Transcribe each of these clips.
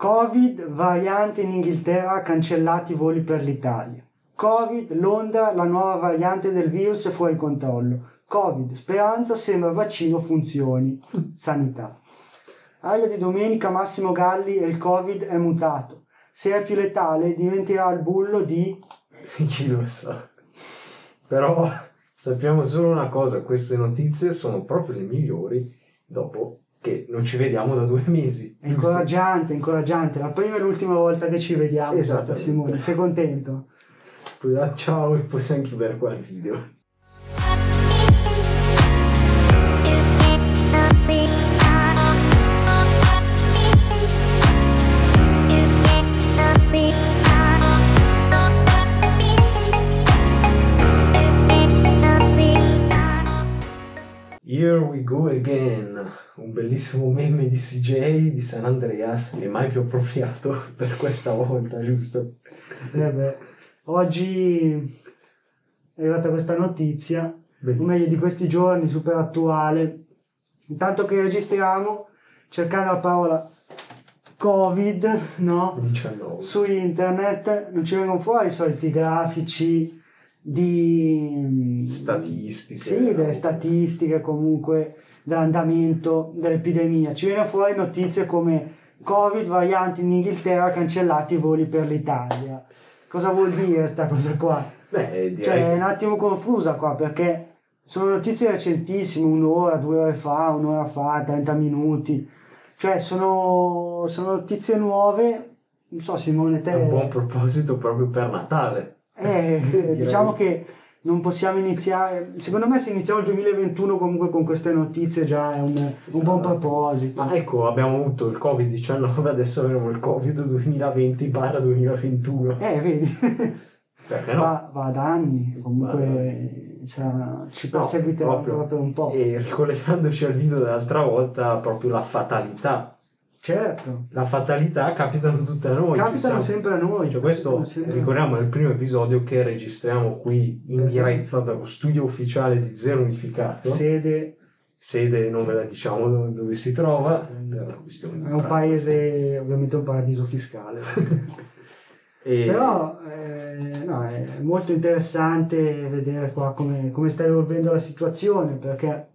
Covid, variante in Inghilterra, cancellati i voli per l'Italia. Covid, Londra, la nuova variante del virus è fuori controllo. Covid, speranza, sembra vaccino funzioni. Sanità. Aria di domenica, Massimo Galli e il Covid è mutato. Se è più letale, diventerà il bullo di... Chi lo sa. Però sappiamo solo una cosa, queste notizie sono proprio le migliori dopo che non ci vediamo da due mesi. È incoraggiante, incoraggiante. La prima e l'ultima volta che ci vediamo. Esatto. Simone, sei contento? Ah, ciao e possiamo chiudere qua il video. Here we go again, un bellissimo meme di CJ di San Andreas, e mai più appropriato per questa volta, giusto? Eh beh, oggi è arrivata questa notizia, Bellissimo. o meglio di questi giorni, super attuale. Intanto che registriamo, cercando la parola Covid, no? 19. Su internet non ci vengono fuori i soliti grafici di Statistiche. Sì, delle statistiche comunque dell'andamento dell'epidemia. Ci viene fuori notizie come Covid, varianti in Inghilterra, cancellati i voli per l'Italia. Cosa vuol dire sta cosa qua? Beh, direi Cioè è un attimo confusa qua perché sono notizie recentissime, un'ora, due ore fa, un'ora fa, 30 minuti. Cioè sono, sono notizie nuove, non so Simone, te... è un buon proposito proprio per Natale. Eh, diciamo che non possiamo iniziare. Secondo me, se iniziamo il 2021 comunque con queste notizie, già è un, un buon proposito. Ma ecco, abbiamo avuto il Covid-19, adesso avremo il Covid 2020-2021. Eh, vedi, Perché no? va, va ad anni, comunque sarà- ci perseguiterà proprio. ancora per un po'. E ricollegandoci al video dell'altra volta, proprio la fatalità. Certo, La fatalità capitano tutte a noi. capitano sempre a noi. Cioè, questo ricordiamo è il primo episodio che registriamo qui in Esatto. diretta dallo studio ufficiale di Zero Unificato. Sede Sede non ve la diciamo dove, dove si trova, è un paese, ovviamente un paradiso fiscale. E- Però eh, no, è molto interessante vedere qua come, come sta evolvendo la situazione perché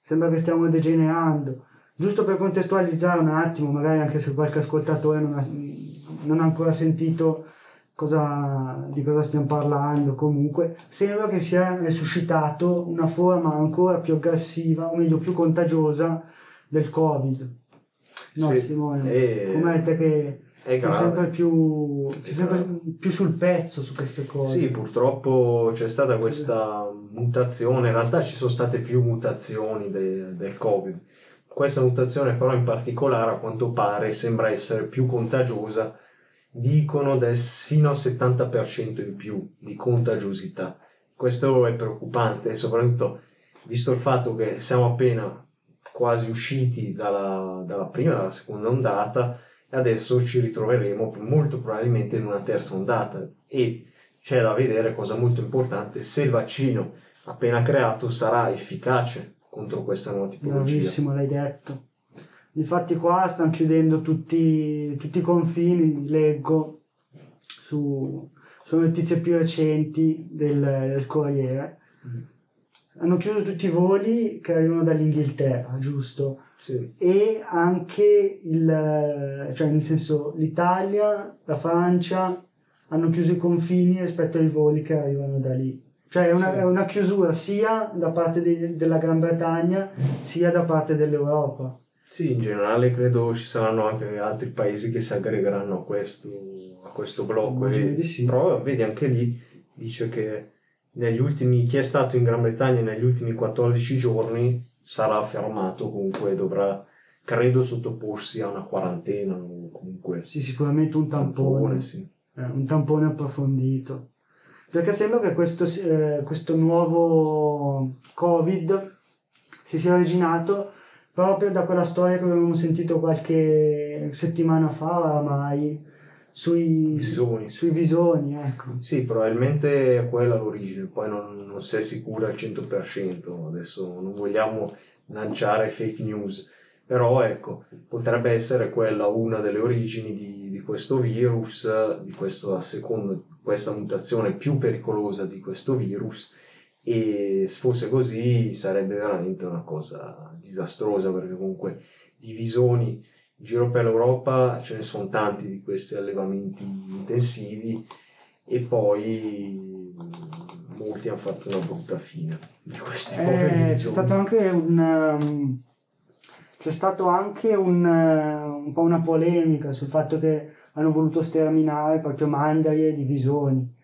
sembra che stiamo degenerando. Giusto per contestualizzare un attimo, magari anche se qualche ascoltatore non ha, non ha ancora sentito cosa- di cosa stiamo parlando, comunque sembra che sia suscitato una forma ancora più aggressiva, o meglio più contagiosa del Covid. No, Sì, Simone, e- come te che è sei sempre più sei sempre più sul pezzo su queste cose. Sì, purtroppo c'è stata questa mutazione, in realtà ci sono state più mutazioni de- del Covid. Questa mutazione però in particolare a quanto pare sembra essere più contagiosa, dicono del fino al 70% in più di contagiosità. Questo è preoccupante, soprattutto visto il fatto che siamo appena quasi usciti dalla, dalla prima dalla seconda ondata e adesso ci ritroveremo molto probabilmente in una terza ondata e c'è da vedere cosa molto importante se il vaccino appena creato sarà efficace contro questa nuova tipologia. Bravissimo, l'hai detto. Infatti qua stanno chiudendo tutti, tutti i confini, leggo su, su notizie più recenti del, del Corriere. Mm. Hanno chiuso tutti i voli che arrivano dall'Inghilterra, giusto? Sì, E anche il, cioè nel senso l'Italia, la Francia hanno chiuso i confini rispetto ai voli che arrivano da lì. Cioè è una, è una chiusura sia da parte de- della Gran Bretagna sia da parte dell'Europa. Sì, in generale credo ci saranno anche altri paesi che si aggregheranno a questo, a questo blocco. E, di sì. Però vedi anche lì dice che negli ultimi, chi è stato in Gran Bretagna negli ultimi 14 giorni sarà fermato, comunque dovrà, credo, sottoporsi a una quarantena comunque Sì, sicuramente un tampone, sì. eh, un tampone approfondito. Perché sembra che questo, eh, questo nuovo Covid si sia originato proprio da quella storia che avevamo sentito qualche settimana fa oramai sui Visoni. sui visoni, ecco. Sì, probabilmente è quella l'origine, poi non, non è sicura al 100%, adesso non vogliamo lanciare fake news, Però ecco, potrebbe essere quella una delle origini di, di questo virus, di questa seconda, questa mutazione più pericolosa di questo virus e se fosse così sarebbe veramente una cosa disastrosa perché comunque di visoni in giro per l'Europa ce ne sono tanti di questi allevamenti intensivi e poi molti hanno fatto una brutta fine di questi eh, c'è stato anche un um, c'è stato anche un, uh, un, po' una polemica sul fatto che hanno voluto sterminare proprio mandrie e divisoni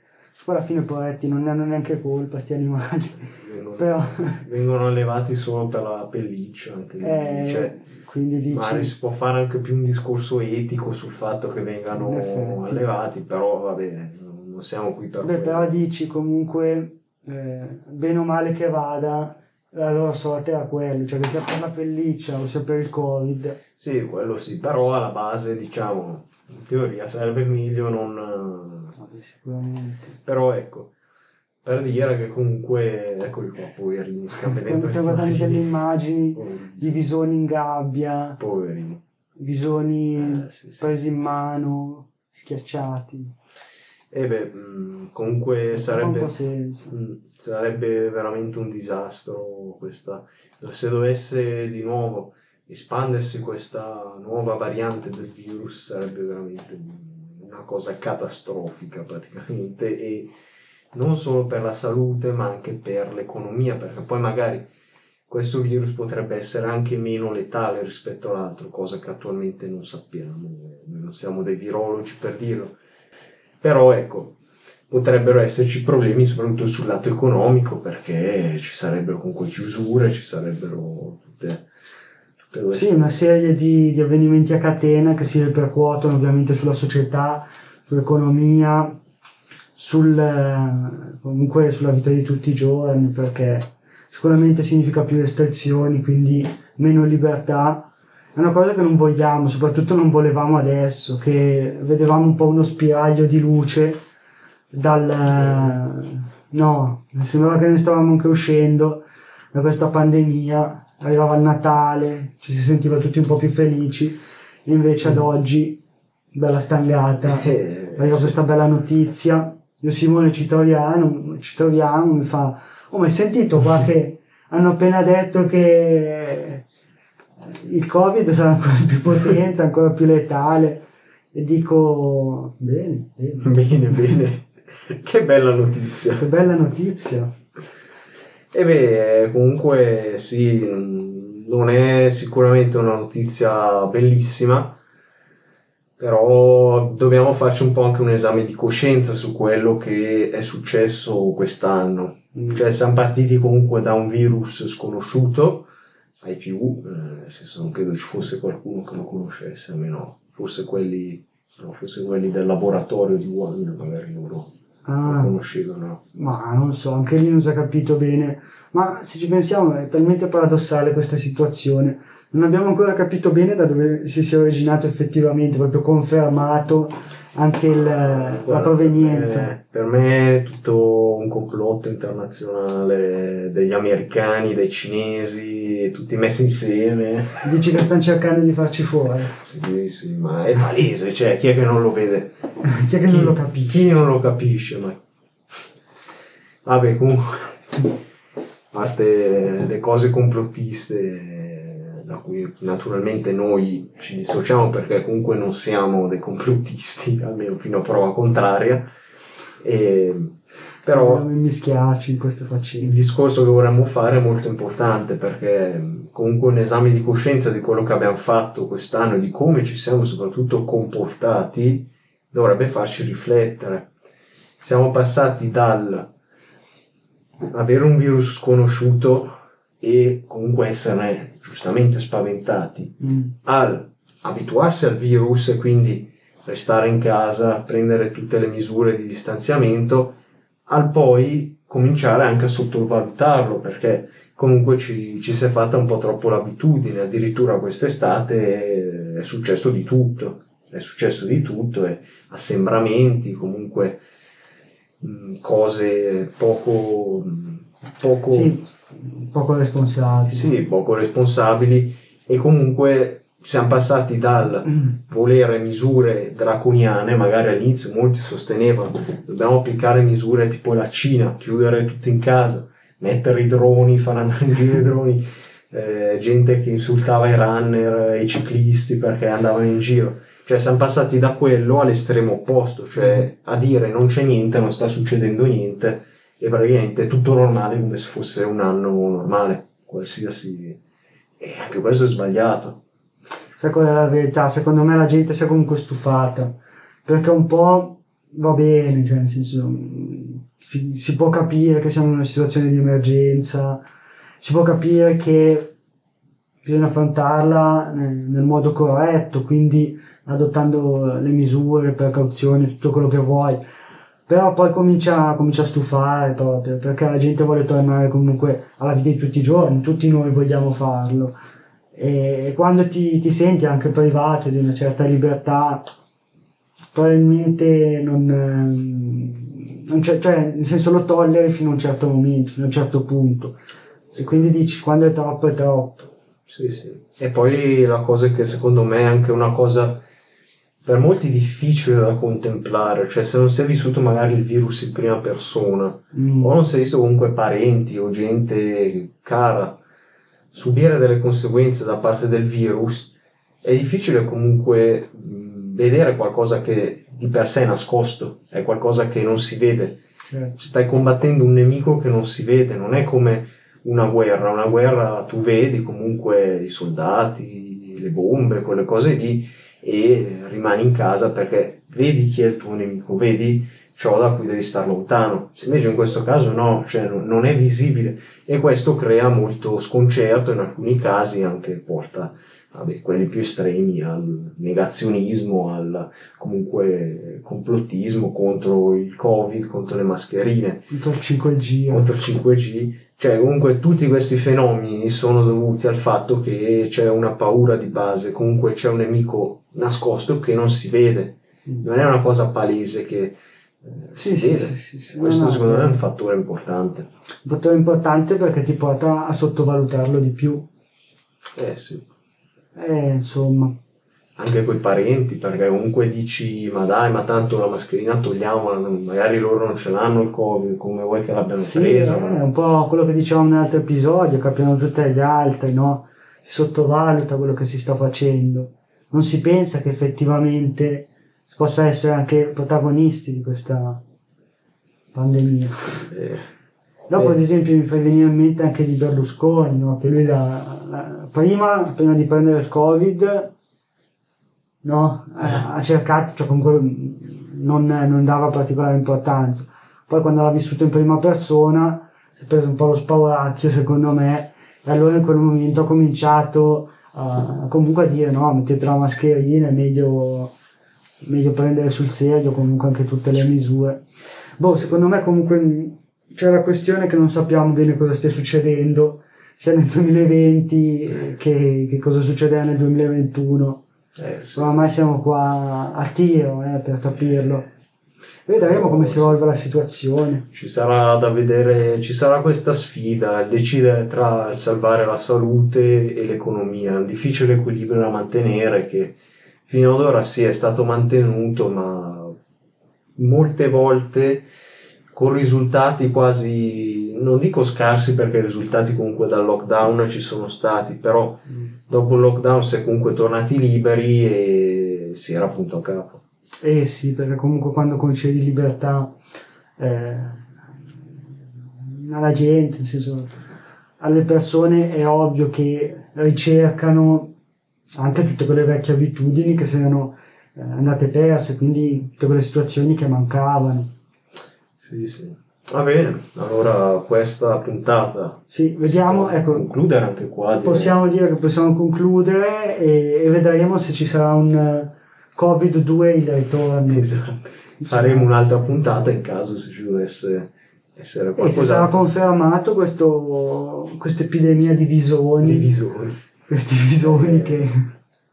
poi alla fine poveretti non ne hanno neanche colpa sti animali. Vengono, Però... vengono allevati solo per la pelliccia. Anche eh, cioè, quindi dici... Magari si può fare anche più un discorso etico sul fatto che vengano allevati, però vabbè, non siamo qui per... Beh, quello. però dici comunque, eh, bene o male che vada, la loro sorte era quella, cioè che sia per la pelliccia o sia per il covid. Sì, quello sì, però alla base diciamo, in teoria sarebbe meglio non Vabbè, sicuramente. Però ecco, per dire che comunque, eccoli qua, poverini, stiamo vedendo delle immagini di visoni in gabbia, poverini. visoni eh, sì, sì, presi in mano, schiacciati. E beh, mh, comunque sarebbe, mh, sarebbe veramente un disastro questa. Se dovesse di nuovo espandersi questa nuova variante del virus sarebbe veramente una cosa catastrofica praticamente e non solo per la salute ma anche per l'economia perché poi magari questo virus potrebbe essere anche meno letale rispetto all'altro, cosa che attualmente non sappiamo, non siamo dei virologi per dirlo. Però ecco, potrebbero esserci problemi soprattutto sul lato economico perché ci sarebbero comunque chiusure, ci sarebbero tutte sì, una serie di, di, avvenimenti a catena che si ripercuotono ovviamente sulla società, sull'economia, sul, comunque sulla vita di tutti i giorni, perché sicuramente significa più restrizioni, quindi meno libertà. È una cosa che non vogliamo, soprattutto non volevamo adesso, che vedevamo un po' uno spiraglio di luce dal... No, sembrava che ne stavamo anche uscendo da questa pandemia arrivava il Natale, ci si sentiva tutti un po' più felici, invece ad oggi, bella stangata, eh, arriva sì. questa bella notizia, io Simone ci troviamo, ci troviamo, mi fa, oh ma hai sentito qua che hanno appena detto che il Covid sarà ancora più potente, ancora più letale, e dico, bene, bene. Bene, bene. che bella notizia. Che bella notizia. E beh, comunque sì, non è sicuramente una notizia bellissima, però dobbiamo farci un po' anche un esame di coscienza su quello che è successo quest'anno. Mm. Cioè siamo partiti comunque da un virus sconosciuto ai più, eh, nel senso non credo ci fosse qualcuno che lo conoscesse, almeno forse quelli, no, forse quelli del laboratorio di Wuhan, magari loro ah, conoscevano. Ma non so, anche lì non si è capito bene. Ma se ci pensiamo è talmente paradossale questa situazione. Non abbiamo ancora capito bene da dove si sia originato effettivamente, proprio confermato anche il, Guarda, la provenienza. Per me, per me, è tutto un complotto internazionale degli americani, dei cinesi, tutti messi insieme. Dici che stanno cercando di farci fuori? Sì, sì, ma è palese, cioè chi è che non lo vede? chi è che chi, non lo capisce? Chi non lo capisce, ma... Vabbè, comunque, a parte le cose complottiste da cui naturalmente noi ci dissociamo perché comunque non siamo dei complottisti, almeno fino a prova contraria. E, però mischiarci in queste faccende. Il discorso che vorremmo fare è molto importante perché comunque un esame di coscienza di quello che abbiamo fatto quest'anno e di come ci siamo soprattutto comportati dovrebbe farci riflettere. Siamo passati dal avere un virus sconosciuto e comunque esserne giustamente spaventati mm. al abituarsi al virus e quindi restare in casa, prendere tutte le misure di distanziamento, al poi cominciare anche a sottovalutarlo perché comunque ci, ci si è fatta un po' troppo l'abitudine, addirittura quest'estate è successo di tutto, è successo di tutto e assembramenti, comunque mh, cose poco... poco sì poco responsabili. Sì, poco responsabili e comunque siamo passati dal volere misure draconiane, magari all'inizio molti sostenevano dobbiamo applicare misure tipo la Cina, chiudere tutto in casa, mettere i droni, far andare in giro i droni, eh, gente che insultava i runner, i ciclisti perché andavano in giro. Cioè siamo passati da quello all'estremo opposto, cioè a dire non c'è niente, non sta succedendo niente e praticamente è tutto normale come se fosse un anno normale, qualsiasi... E anche questo è sbagliato. Sai qual è la verità? Secondo me la gente si è comunque stufata, perché un po' va bene, cioè nel senso si, si può capire che siamo in una situazione di emergenza, si può capire che bisogna affrontarla nel, modo corretto, quindi adottando le misure, precauzioni, tutto quello che vuoi. Però poi comincia, comincia a stufare proprio, perché la gente vuole tornare comunque alla vita di tutti i giorni, tutti noi vogliamo farlo. E quando ti, ti senti anche privato di una certa libertà, probabilmente non, non c'è, cioè nel senso lo tolleri fino a un certo momento, fino a un certo punto. E quindi dici quando è troppo è troppo. Sì, sì. E poi la cosa che secondo me è anche una cosa per molti difficile da contemplare, cioè se non si è vissuto magari il virus in prima persona mm. o non si è visto comunque parenti o gente cara subire delle conseguenze da parte del virus, è difficile comunque vedere qualcosa che di per sé è nascosto, è qualcosa che non si vede. Certo. Stai combattendo un nemico che non si vede, non è come una guerra, una guerra tu vedi comunque i soldati, le bombe, quelle cose lì e rimani in casa perché vedi chi è il tuo nemico, vedi ciò da cui devi stare lontano. Invece in questo caso no, cioè non è visibile e questo crea molto sconcerto, in alcuni casi anche porta vabbè, quelli più estremi al negazionismo, al comunque complottismo contro il covid, contro le mascherine, contro il 5G. Contro il 5G. Cioè, comunque tutti questi fenomeni sono dovuti al fatto che c'è una paura di base, comunque c'è un nemico nascosto che non si vede. Mm. Non è una cosa palese che eh, sì, si sì, vede. sì, sì, Questo secondo me è un fattore importante. Un fattore importante perché ti porta a sottovalutarlo di più. Eh sì. Eh, insomma. Anche coi parenti, perché comunque dici, ma dai, ma tanto la mascherina togliamola, magari loro non ce l'hanno il covid, come vuoi che l'abbiano Sì, presa. eh, è un po' quello che dicevamo nell'altro episodio, capiamo tutti gli altri, no? Si sottovaluta quello che si sta facendo. Non si pensa che effettivamente si possa essere anche protagonisti di questa pandemia. Eh, Dopo, Eh. ad esempio, mi fai venire in mente anche di Berlusconi, no? che lui la- prima, prima di prendere il Covid, no? ha, ha cercato, cioè comunque non, non dava particolare importanza. Poi quando l'ha vissuto in prima persona si è preso un po' lo spauracchio, secondo me, e allora in quel momento ha cominciato a, comunque a dire no, mettete la mascherina, è meglio, meglio prendere sul serio comunque anche tutte le misure. Boh, secondo me comunque c'è la questione che non sappiamo bene cosa stia succedendo, sia nel 2020 eh, che, che cosa succederà nel 2021. eh, sì. Oramai siamo qua a tiro eh, per capirlo. Vedremo come si evolve la situazione. Ci sarà da vedere, ci sarà questa sfida, decidere tra salvare la salute e l'economia, un difficile equilibrio da mantenere che fino ad ora sì è stato mantenuto, ma molte volte con risultati quasi, non dico scarsi perché i risultati comunque dal lockdown ci sono stati, però dopo il lockdown si è comunque tornati liberi e si era appunto a capo. Eh sì, perché comunque quando concedi libertà eh, alla gente, nel senso, alle persone è ovvio che ricercano anche tutte quelle vecchie abitudini che siano eh, andate perse, quindi tutte quelle situazioni che mancavano. Sì, sì. Va bene, allora questa puntata Sì, vediamo, ecco, concludere anche qua. direi. possiamo dire che possiamo concludere e, e vedremo se ci sarà un eh, Covid-2 il ritorno. Esatto. Faremo un'altra puntata in caso se ci dovesse essere E se sarà qualcosa confermato questo, questa epidemia di visoni, di visori. questi visoni Eh, che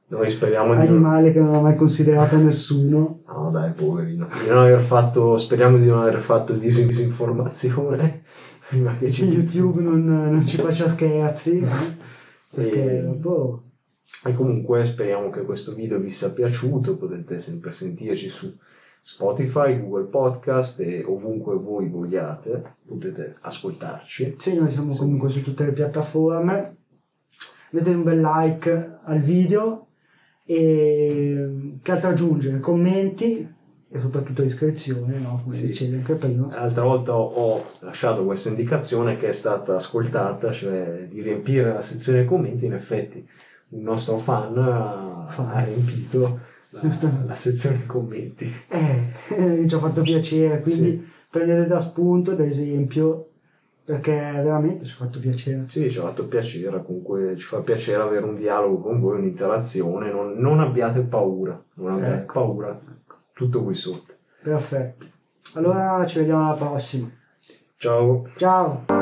Noi speriamo di non... animale che non ha mai considerato nessuno. No dai, poverino. Di non aver fatto... Speriamo di non aver fatto dis- disinformazione prima che ci... YouTube non, non ci faccia scherzi, eh, perché E- dopo E comunque speriamo che questo video vi sia piaciuto, potete sempre sentirci su Spotify, Google Podcast e ovunque voi vogliate, potete ascoltarci. Sì, noi siamo comunque su tutte le piattaforme. Mettete un bel like al video e che altro aggiungere? Commenti e soprattutto iscrizione, no? come Sì. dicevi anche prima. L'altra volta ho- lasciato questa indicazione che è stata ascoltata, cioè di riempire la sezione commenti. In effetti, un nostro fan ha, Fan. ha riempito la, la sezione commenti. Eh, ci ha fatto piacere, quindi prendete da spunto, da esempio, perché veramente ci ha fatto piacere. Sì, ci ha fatto piacere, comunque ci fa piacere avere un dialogo con voi, un'interazione. Non, non abbiate paura, non abbiate Ecco. paura, tutto qui sotto. Perfetto. Allora ci vediamo alla prossima. Ciao. Ciao!